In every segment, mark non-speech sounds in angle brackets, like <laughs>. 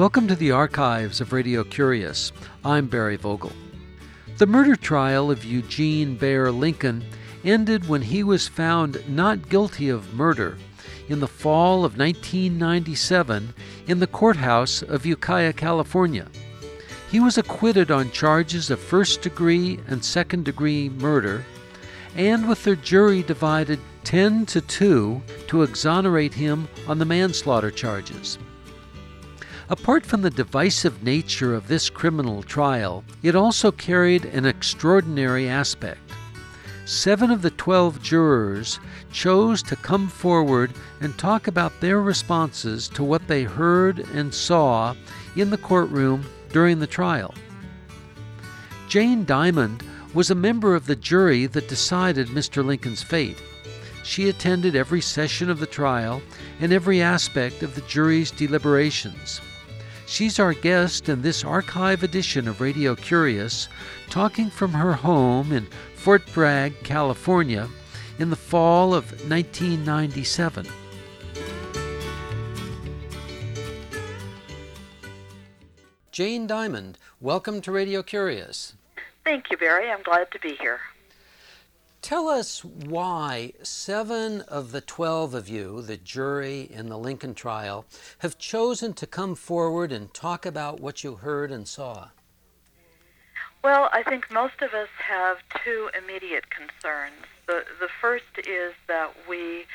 Welcome to the archives of Radio Curious. I'm Barry Vogel. The murder trial of Eugene Bear Lincoln ended when he was found not guilty of murder in the fall of 1997 in the courthouse of Ukiah, California. He was acquitted on charges of first degree and second degree murder, and with the jury divided 10 to 2 to exonerate him on the manslaughter charges. Apart from the divisive nature of this criminal trial, it also carried an extraordinary aspect. Seven of the 12 jurors chose to come forward and talk about their responses to what they heard and saw in the courtroom during the trial. Jane Dymond was a member of the jury that decided Mr. Lincoln's fate. She attended every session of the trial and every aspect of the jury's deliberations. She's our guest in this archive edition of Radio Curious, talking from her home in Fort Bragg, California, in the fall of 1997. Jane Dymond, welcome to Radio Curious. Thank you, Barry. I'm glad to be here. Tell us why seven of the 12 of you, the jury in the Lincoln trial, have chosen to come forward and talk about what you heard and saw. Well, I think most of us have two immediate concerns. The, the first is that we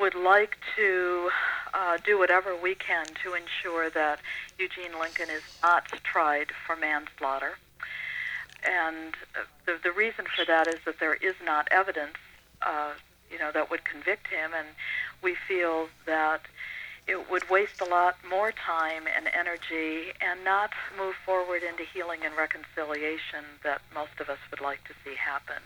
would like to uh, do whatever we can to ensure that Eugene Lincoln is not tried for manslaughter and the the reason for that is that there is not evidence, uh, you know, that would convict him, and we feel that it would waste a lot more time and energy and not move forward into healing and reconciliation that most of us would like to see happen.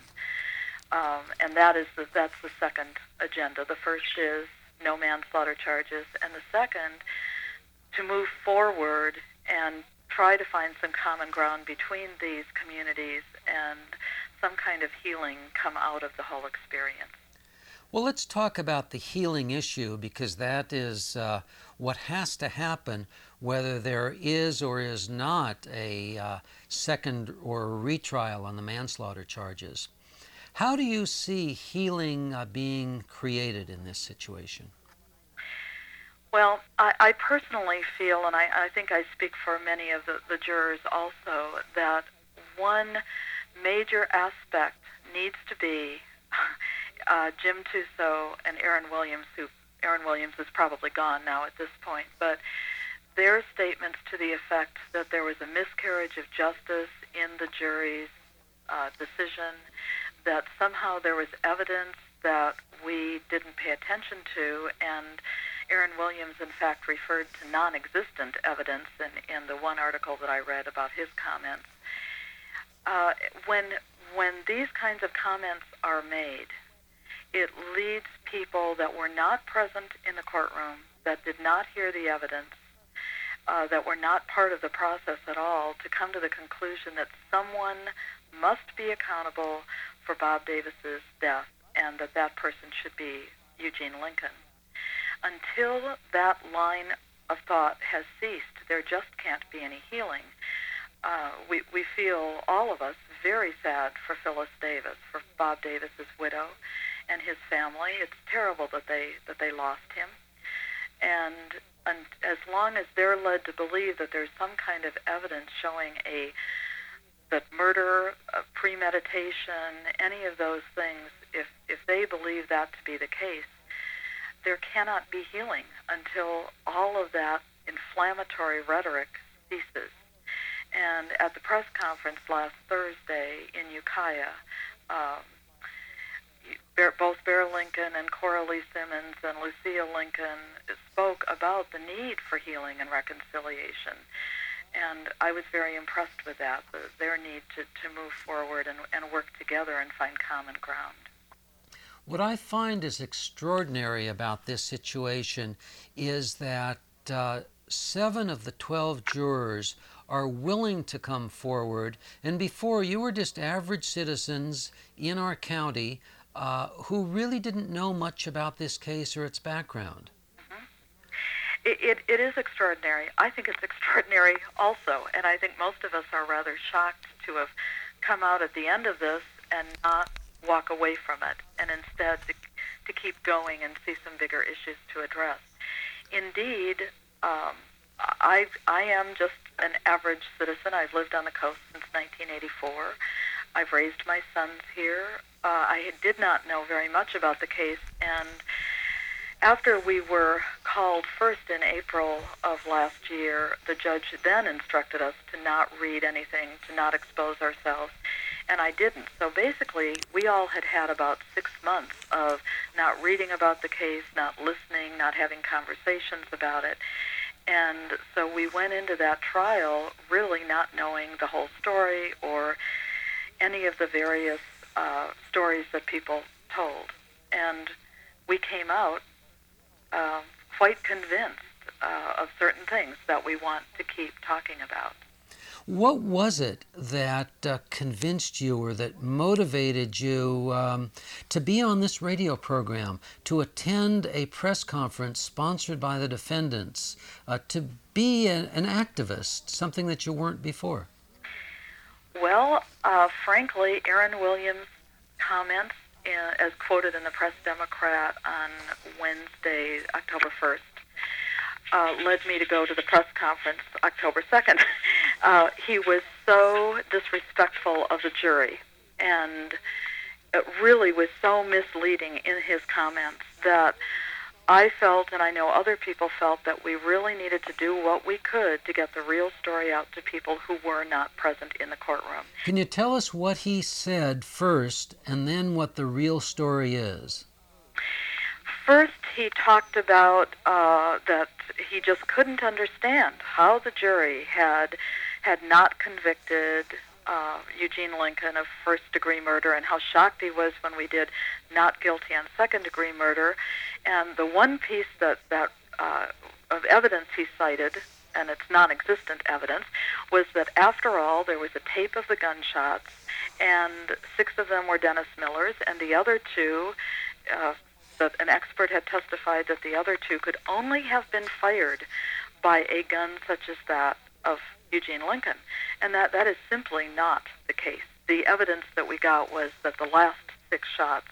Um, and that is the, that's the second agenda. The first is no manslaughter charges, and the second to move forward and try to find some common ground between these communities and some kind of healing come out of the whole experience. Well, let's talk about the healing issue because that is uh, what has to happen whether there is or is not a uh, second or retrial on the manslaughter charges. How do you see healing uh, being created in this situation? Well, I, I personally feel, and I, I think I speak for many of the, the jurors also, that one major aspect needs to be <laughs> uh, Jim Tuso and Aaron Williams, who Aaron Williams is probably gone now at this point, but their statements to the effect that there was a miscarriage of justice in the jury's uh, decision, that somehow there was evidence that we didn't pay attention to, and Aaron Williams, in fact, referred to non existent evidence in, in the one article that I read about his comments. Uh, when, when these kinds of comments are made, it leads people that were not present in the courtroom, that did not hear the evidence, uh, that were not part of the process at all, to come to the conclusion that someone must be accountable for Bob Davis's death and that that person should be Eugene Lincoln until that line of thought has ceased, there just can't be any healing. Uh, we, we feel, all of us, very sad for Phyllis Davis, for Bob Davis's widow and his family. It's terrible that they, that they lost him. And, and as long as they're led to believe that there's some kind of evidence showing a that murder, uh, premeditation, any of those things, if, if they believe that to be the case, there cannot be healing until all of that inflammatory rhetoric ceases. And at the press conference last Thursday in Ukiah, um, both Bear Lincoln and Coralie Simmons and Lucia Lincoln spoke about the need for healing and reconciliation. And I was very impressed with that, their need to, to move forward and, and work together and find common ground. What I find is extraordinary about this situation is that uh, seven of the 12 jurors are willing to come forward, and before you were just average citizens in our county uh, who really didn't know much about this case or its background. Mm-hmm. It, it, it is extraordinary. I think it's <laughs> extraordinary also, and I think most of us are rather shocked to have come out at the end of this and not walk away from it, and instead to, to keep going and see some bigger issues to address. Indeed, um, I I am just an average citizen. I've lived on the coast since 1984. I've raised my sons here. Uh, I did not know very much about the case, and after we were called first in April of last year, the judge then instructed us to not read anything, to not expose ourselves, and I didn't. So basically, we all had had about six months of not reading about the case, not listening, not having conversations about it. And so we went into that trial really not knowing the whole story or any of the various uh, stories that people told. And we came out uh, quite convinced uh, of certain things that we want to keep talking about. What was it that uh, convinced you or that motivated you um, to be on this radio program, to attend a press conference sponsored by the defendants, uh, to be an, an, activist, something that you weren't before? Well, uh, frankly, Aaron Williams' comments, uh, as quoted in the Press Democrat on Wednesday, October 1st, uh, led me to go to the press conference October 2nd. <laughs> Uh, he was so disrespectful of the jury and it really was so misleading in his comments that I felt, and I know other people felt, that we really needed to do what we could to get the real story out to people who were not present in the courtroom. Can you tell us what he said first and then what the real story is? First, he talked about uh, that he just couldn't understand how the jury had had not convicted uh, Eugene Lincoln of first degree murder, and how shocked he was when we did not guilty on second degree murder. And the one piece that that uh, of evidence he cited, and it's non-existent evidence, was that after all there was a tape of the gunshots, and six of them were Dennis Miller's, and the other two. Uh, that an expert had testified that the other two could only have been fired by a gun such as that of Eugene Lincoln. And that, that is simply not the case. The evidence that we got was that the last six shots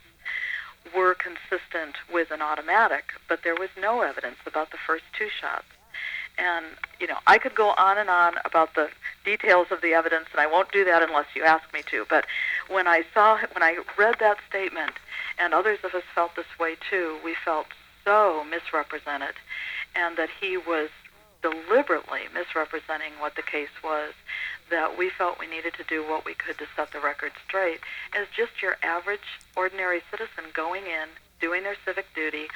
were consistent with an automatic, but there was no evidence about the first two shots. And, you know, I could go on and on about the details of the evidence, and I won't do that unless you ask me to. But when I saw, when I read that statement, and others of us felt this way too, we felt so misrepresented, and that he was deliberately misrepresenting what the case was, that we felt we needed to do what we could to set the record straight as just your average, ordinary citizen going in, doing their civic duty,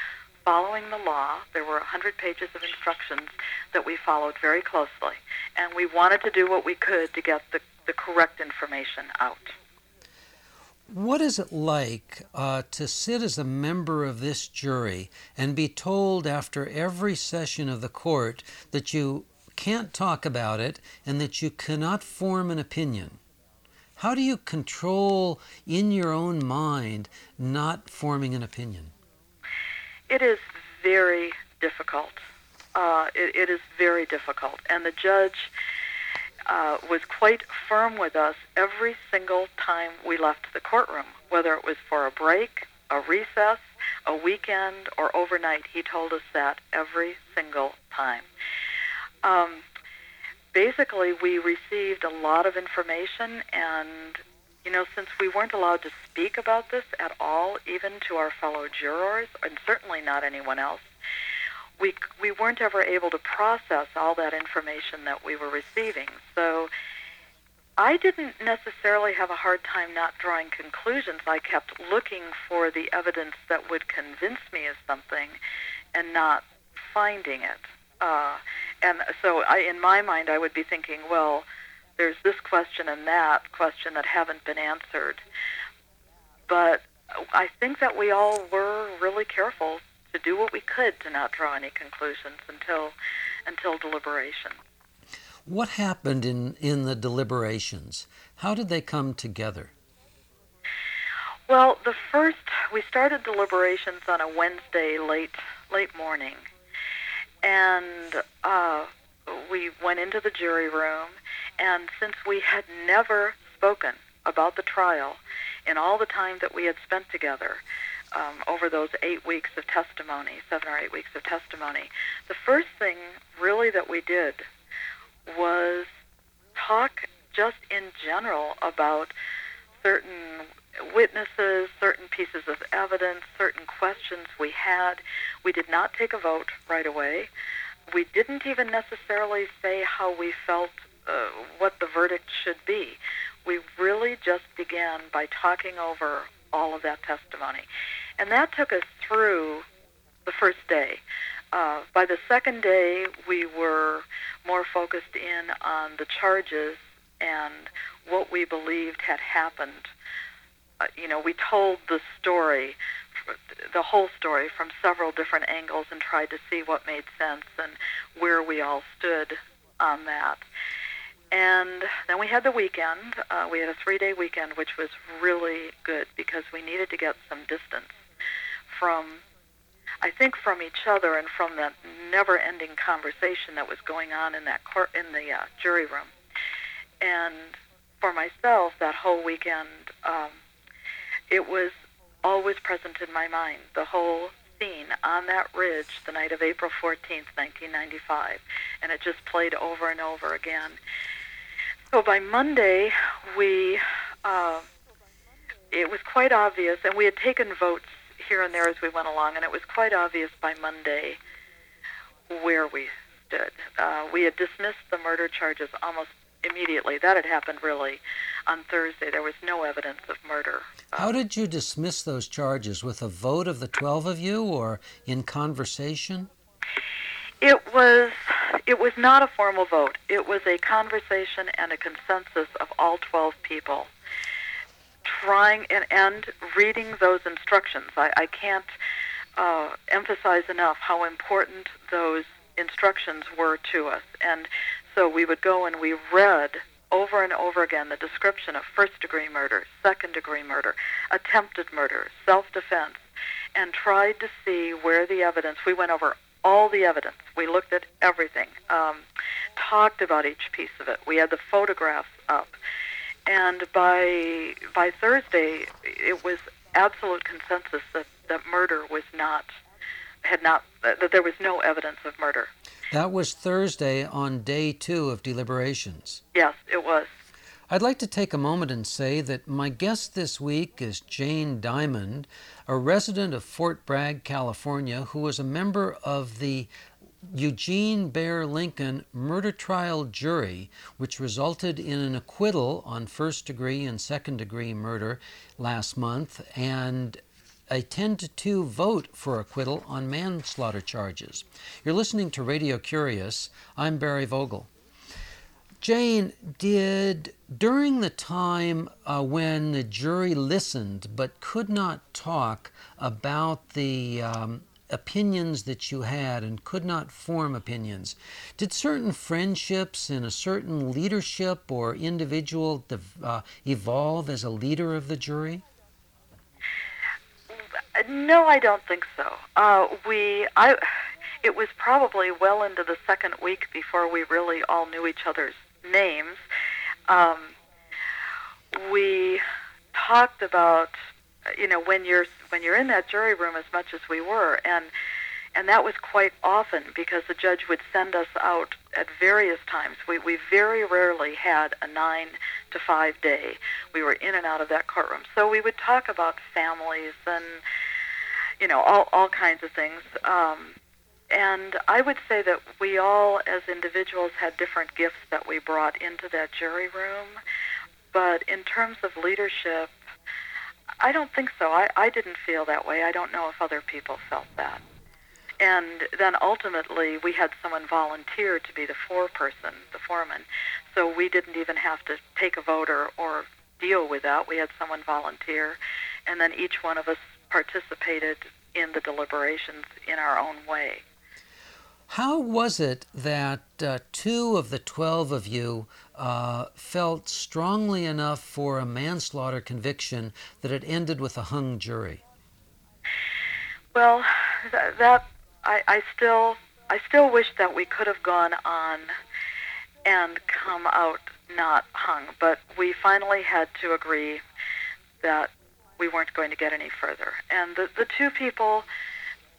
following the law. There were 100 pages of instructions that we followed very closely, and we wanted to do what we could to get the, the correct information out. What is it like uh, to sit as a member of this jury and be told after every session of the court that you can't talk about it and that you cannot form an opinion? How do you control in your own mind not forming an opinion? It is very difficult. Uh, it, it is very difficult. And the judge uh, was quite firm with us every single time we left the courtroom, whether it was for a break, a recess, a weekend, or overnight. He told us that every single time. Um, basically, we received a lot of information, and you know, since we weren't allowed to speak about this at all, even to our fellow jurors, and certainly not anyone else, we we weren't ever able to process all that information that we were receiving. So I didn't necessarily have a hard time not drawing conclusions. I kept looking for the evidence that would convince me of something, and not finding it. Uh, and so, I, in my mind, I would be thinking, well, there's this question and that question that haven't been answered. But I think that we all were really careful to do what we could to not draw any conclusions until until deliberation. What happened in, in the deliberations? How did they come together? Well, the first we started deliberations on a Wednesday late late morning, And uh, we went into the jury room, and since we had never spoken about the trial in all the time that we had spent together, um, over those eight weeks of testimony, seven or eight weeks of testimony, the first thing really that we did was talk just in general about certain witnesses, certain pieces of evidence, certain questions we had. We did not take a vote right away. We didn't even necessarily say how we felt, uh, what the verdict should be. We really just began by talking over all of that testimony. And that took us through the first day. Uh, by the second day, we were more focused in on the charges and what we believed had happened. Uh, you know, we told the story, the whole story, from several different angles and tried to see what made sense and where we all stood on that. And then we had the weekend. Uh, we had a three day weekend, which was really good because we needed to get some distance from, I think, from each other and from the never ending conversation that was going on in that court, in the uh, jury room. And for myself, that whole weekend, um, it was always present in my mind. The whole scene on that ridge the night of April 14th, 1995. And it just played over and over again. So by Monday, we, uh, it was quite obvious, and we had taken votes here and there as we went along, and it was quite obvious by Monday where we stood. Uh, we had dismissed the murder charges almost immediately. That had happened really on Thursday. There was no evidence of murder. How did you dismiss those charges? With a vote of the 12 of you or in conversation? It was it was not a formal vote. It was a conversation and a consensus of all 12 people trying and, and reading those instructions. I, I can't uh, emphasize enough how important those instructions were to us. And so we would go and we read over and over again the description of first degree murder, second degree murder, attempted murder, self defense, and tried to see where the evidence, we went over all the evidence. We looked at everything, um, talked about each piece of it. We had the photographs up and by by Thursday, it was absolute consensus that that murder was not had not that there was no evidence of murder. That was Thursday on day two of deliberations. Yes, it was. I'd like to take a moment and say that my guest this week is Jane Dymond, a resident of Fort Bragg, California, who was a member of the Eugene Bear Lincoln murder trial jury, which resulted in an acquittal on first degree and second degree murder last month, and a 10 to 2 vote for acquittal on manslaughter charges. You're listening to Radio Curious. I'm Barry Vogel. Jane, did during the time uh, when the jury listened but could not talk about the um, opinions that you had and could not form opinions. Did certain friendships and a certain leadership or individual uh, evolve as a leader of the jury? No, I don't think so. Uh, we, I, it was probably well into the second week before we really all knew each other's names. Um, we talked about you know when you're when you're in that jury room as much as we were and and that was quite often because the judge would send us out at various times. We we very rarely had a nine to five day. We were in and out of that courtroom, so we would talk about families and you know all all kinds of things. Um, and I would say that we all, as individuals, had different gifts that we brought into that jury room. But in terms of leadership, I don't think so. I, I didn't feel that way. I don't know if other people felt that. And then ultimately, we had someone volunteer to be the foreperson, the foreman. So we didn't even have to take a vote or, or deal with that. We had someone volunteer. And then each one of us participated in the deliberations in our own way. How was it that uh, two of the 12 of you uh, felt strongly enough for a manslaughter conviction that it ended with a hung jury? Well, that, that I, I still I still wish that we could have gone on and come out not hung, but we finally had to agree that we weren't going to get any further. And the, the two people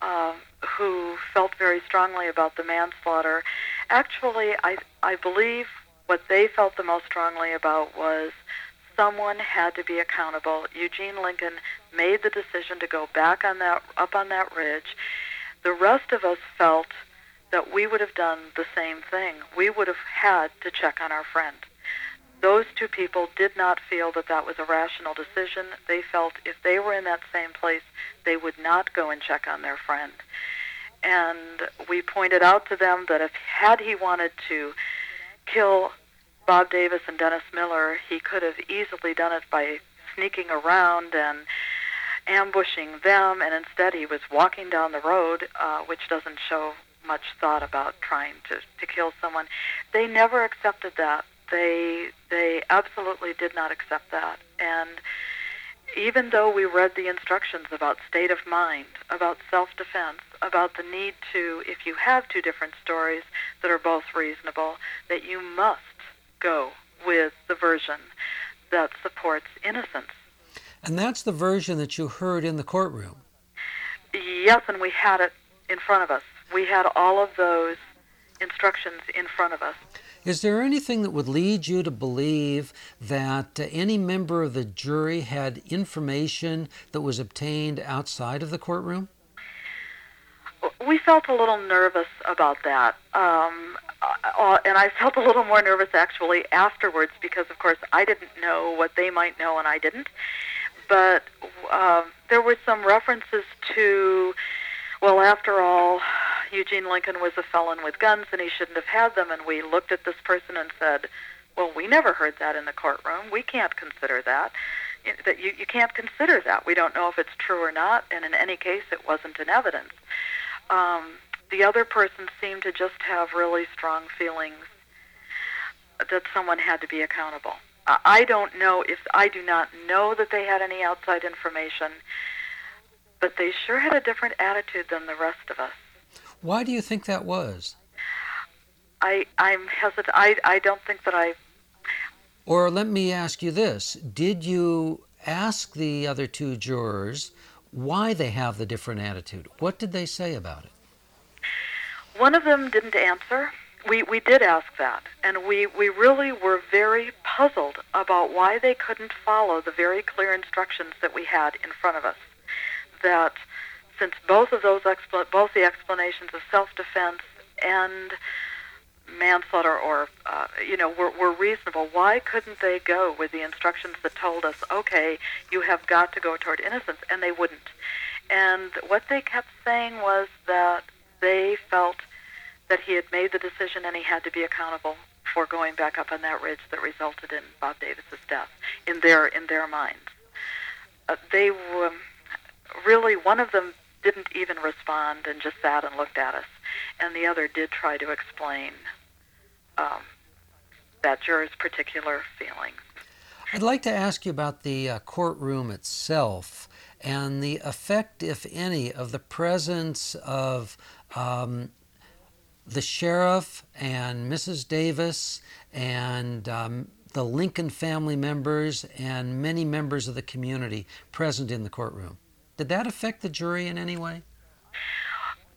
uh, who felt very strongly about the manslaughter, actually, I, I believe what they felt the most strongly about was someone had to be accountable. Eugene Lincoln made the decision to go back on that up on that ridge. The rest of us felt that we would have done the same thing. We would have had to check on our friend. Those two people did not feel that that was a rational decision. They felt if they were in that same place, they would not go and check on their friend. And we pointed out to them that if had he wanted to kill Bob Davis and Dennis Miller, he could have easily done it by sneaking around and ambushing them, and instead he was walking down the road, uh, which doesn't show much thought about trying to, to kill someone. They never accepted that. They they absolutely did not accept that. And even though we read the instructions about state of mind, about self-defense, about the need to, if you have two different stories that are both reasonable, that you must go with the version that supports innocence. And that's the version that you heard in the courtroom. Yes, and we had it in front of us. We had all of those instructions in front of us. Is there anything that would lead you to believe that uh, any member of the jury had information that was obtained outside of the courtroom? We felt a little nervous about that. Um, uh, uh, and I felt a little more nervous actually afterwards because, of course, I didn't know what they might know and I didn't. But uh, there were some references to, well, after all, Eugene Lincoln was a felon with guns and he shouldn't have had them. And we looked at this person and said, well, we never heard that in the courtroom. We can't consider that. That you, you can't consider that. We don't know if it's true or not, and in any case, it wasn't in evidence. Um, the other person seemed to just have really strong feelings that someone had to be accountable. I don't know if I do not know that they had any outside information, but they sure had a different attitude than the rest of us. Why do you think that was? I I'm hesitant. I I don't think that I. Or let me ask you this: Did you ask the other two jurors why they have the different attitude? What did they say about it? One of them didn't answer. We we did ask that, and we we really were very puzzled about why they couldn't follow the very clear instructions that we had in front of us. That since both of those expl- both the explanations of self-defense and manslaughter or uh, you know were, were reasonable why couldn't they go with the instructions that told us okay you have got to go toward innocence and they wouldn't. And what they kept saying was that they felt that he had made the decision and he had to be accountable for going back up on that ridge that resulted in Bob Davis's death in their in their minds. Uh, they were really one of them didn't even respond and just sat and looked at us. And the other did try to explain um, that juror's particular feeling. I'd like to ask you about the uh, courtroom itself and the effect, if any, of the presence of um, the sheriff and Mrs. Davis and um, the Lincoln family members and many members of the community present in the courtroom. Did that affect the jury in any way?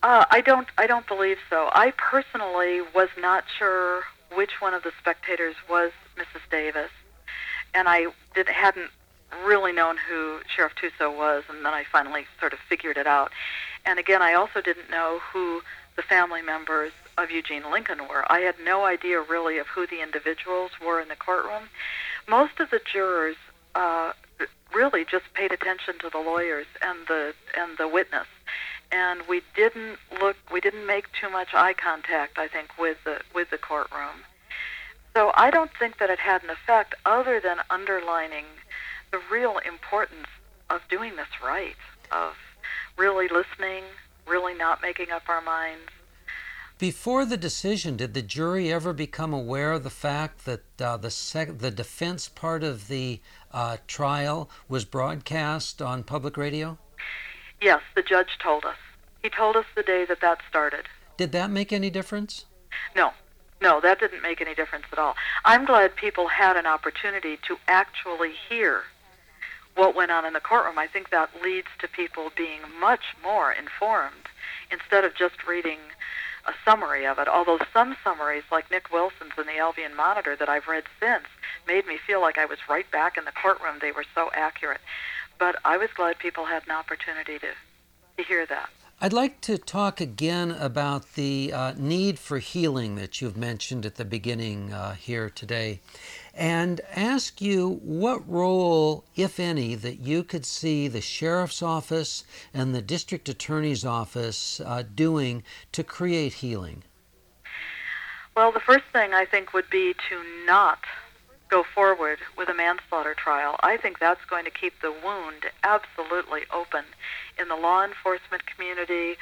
Uh, I don't. I don't believe so. I personally was not sure which one of the spectators was Mrs. Davis, and I did hadn't really known who Sheriff Tuso was, and then I finally sort of figured it out. And again, I also didn't know who the family members of Eugene Lincoln were. I had no idea really of who the individuals were in the courtroom. Most of the jurors uh, really just paid attention to the lawyers and the and the witness. And we didn't look we didn't make too much eye contact i think with the with the courtroom. So i don't think that it had an effect other than underlining the real importance of doing this right of really listening really not making up our minds before the decision, did the jury ever become aware of the fact that uh, the sec- the defense part of the uh, trial was broadcast on public radio? Yes, the judge told us. He told us the day that that started. Did that make any difference? No, no, that didn't make any difference at all. I'm glad people had an opportunity to actually hear what went on in the courtroom. I think that leads to people being much more informed instead of just reading a summary of it. Although some summaries, like Nick Wilson's in the Albion Monitor that I've read since, made me feel like I was right back in the courtroom. They were so accurate. But I was glad people had an opportunity to, to hear that. I'd like to talk again about the uh, need for healing that you've mentioned at the beginning uh, here today and ask you what role, if any, that you could see the sheriff's office and the district attorney's office uh, doing to create healing. Well, the first thing I think would be to not go forward with a manslaughter trial. I think that's going to keep the wound absolutely open in the law enforcement community,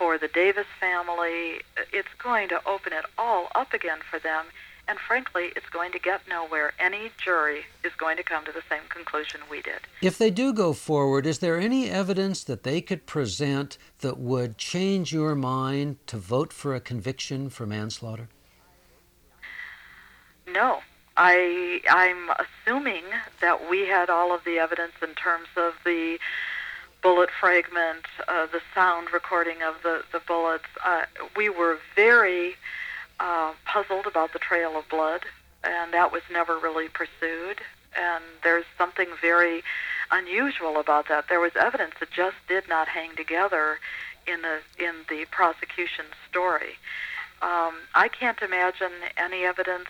for the Davis family. It's going to open it all up again for them. And frankly, it's going to get nowhere. Any jury is going to come to the same conclusion we did. If they do go forward, is there any evidence that they could present that would change your mind to vote for a conviction for manslaughter? No. I I'm assuming that we had all of the evidence in terms of the bullet fragment, uh, the sound recording of the the bullets. Uh, we were very uh, puzzled about the trail of blood, and that was never really pursued. And there's something very unusual about that. There was evidence that just did not hang together in the in the prosecution story. Um, I can't imagine any evidence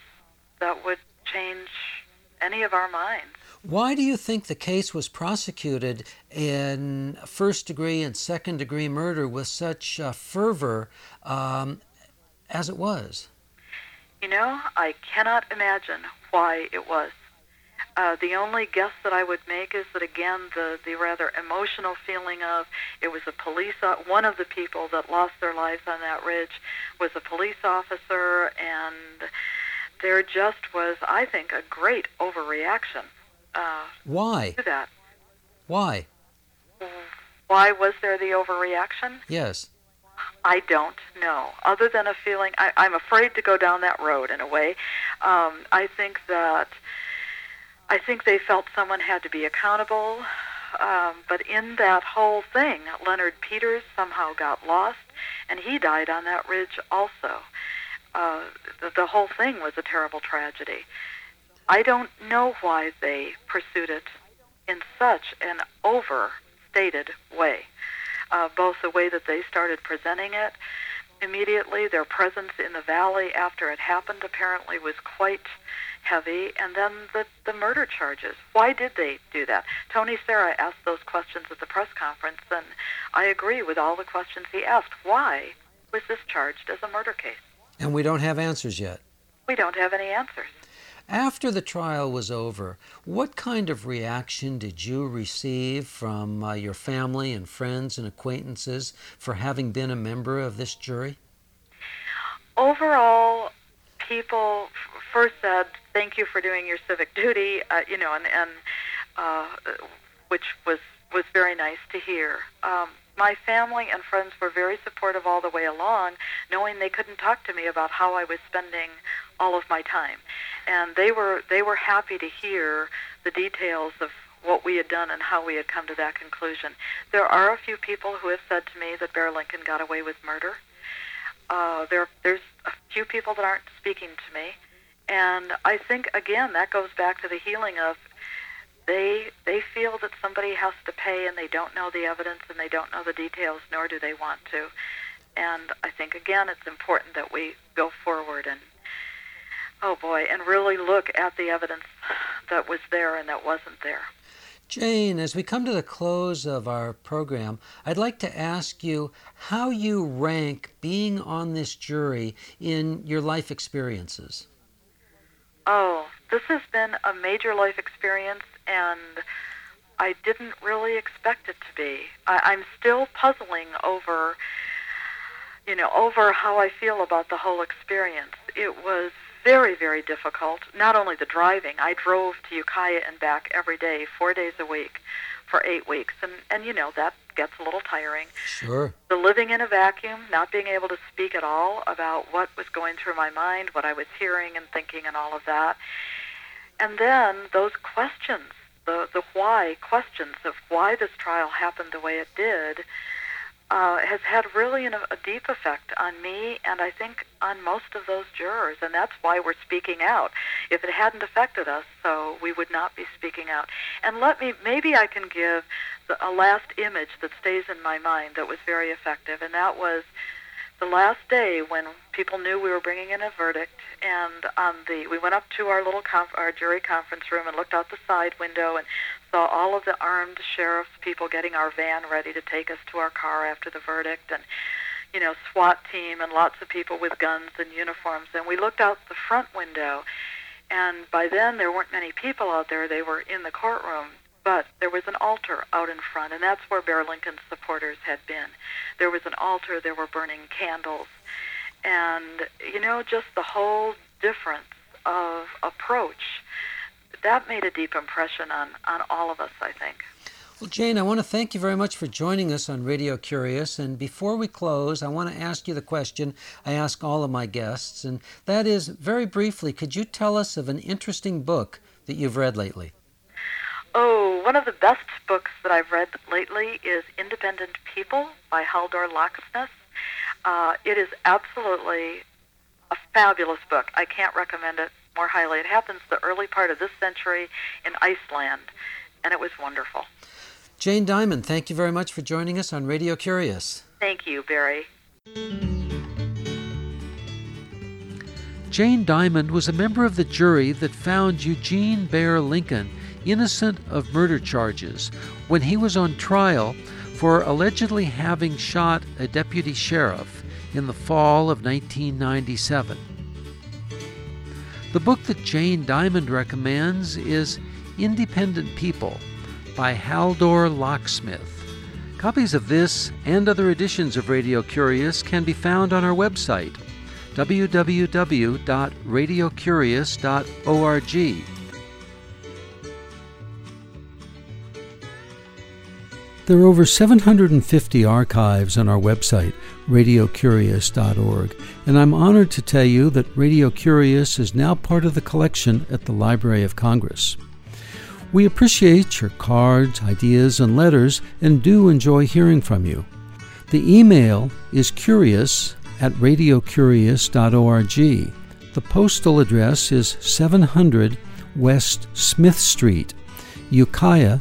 that would change any of our minds. Why do you think the case was prosecuted in first degree and second degree murder with such uh, fervor um, as it was? You know, I cannot imagine why it was. Uh, the only guess that I would make is that again the the rather emotional feeling of it was a police one of the people that lost their lives on that ridge was a police officer and there just was, I think, a great overreaction. Uh, Why? To that. Why? Why was there the overreaction? Yes. I don't know. Other than a feeling, I, I'm afraid to go down that road in a way. Um, I think that I think they felt someone had to be accountable. Um, but in that whole thing, Leonard Peters somehow got lost, and he died on that ridge also uh, the, the whole thing was a terrible tragedy. I don't know why they pursued it in such an overstated way. Uh, both the way that they started presenting it immediately, their presence in the valley after it happened apparently was quite heavy, and then the, the murder charges. Why did they do that? Tony Serra asked those questions at the press conference, and I agree with all the questions he asked. Why was this charged as a murder case? And we don't have answers yet. We don't have any answers. After the trial was over, what kind of reaction did you receive from uh, your family and friends and acquaintances for having been a member of this jury? Overall, people first said, "Thank you for doing your civic duty," uh, you know, and, and uh, which was was very nice to hear. Um, my family and friends were very supportive all the way along, knowing they couldn't talk to me about how I was spending all of my time. And they were they were happy to hear the details of what we had done and how we had come to that conclusion. There are a few people who have said to me that Bear Lincoln got away with murder. Uh, there, there's a few people that aren't speaking to me, and I think again that goes back to the healing of they they feel that somebody has to pay and they don't know the evidence and they don't know the details nor do they want to and i think again it's important that we go forward and oh boy and really look at the evidence that was there and that wasn't there Jane, as we come to the close of our program, I'd like to ask you how you rank being on this jury in your life experiences. Oh, this has been a major life experience and I didn't really expect it to be. I, I'm still puzzling over, you know, over how I feel about the whole experience. It was very, very difficult. Not only the driving, I drove to Ukiah and back every day, four days a week, for eight weeks, and and you know that gets a little tiring. Sure. The living in a vacuum, not being able to speak at all about what was going through my mind, what I was hearing and thinking, and all of that. And then those questions, the, the why questions of why this trial happened the way it did, uh, has had really an, a deep effect on me and I think on most of those jurors, and that's why we're speaking out. If it hadn't affected us, so we would not be speaking out. And let me, maybe I can give the, a last image that stays in my mind that was very effective, and that was the last day when people knew we were bringing in a verdict, and on the we went up to our little conf- our jury conference room and looked out the side window and saw all of the armed sheriff's people getting our van ready to take us to our car after the verdict and you know SWAT team and lots of people with guns and uniforms. And we looked out the front window and by then there weren't many people out there. They were in the courtroom but there was an altar out in front and that's where Bear Lincoln's supporters had been. There was an altar there were burning candles. And you know just the whole difference of approach that made a deep impression on, on all of us, I think. Well, Jane, I want to thank you very much for joining us on Radio Curious. And before we close, I want to ask you the question I ask all of my guests, and that is very briefly, could you tell us of an interesting book that you've read lately? Oh, one of the best books that I've read lately is Independent People by Halldór Laxness. Uh, it is absolutely a fabulous book. I can't recommend it more highly. It happens the early part of this century in Iceland, and it was wonderful. Jane Dymond, thank you very much for joining us on Radio Curious. Thank you, Barry. Jane Dymond was a member of the jury that found Eugene Bear Lincoln innocent of murder charges when he was on trial for allegedly having shot a deputy sheriff in the fall of 1997. The book that Jane Dymond recommends is Independent People by Halldór Laxness. Copies of this and other editions of Radio Curious can be found on our website, www.radiocurious.org. There are over 750 archives on our website, radiocurious.org, and I'm honored to tell you that Radio Curious is now part of the collection at the Library of Congress. We appreciate your cards, ideas, and letters and do enjoy hearing from you. The email is curious at radiocurious.org. The postal address is 700 West Smith Street, Ukiah,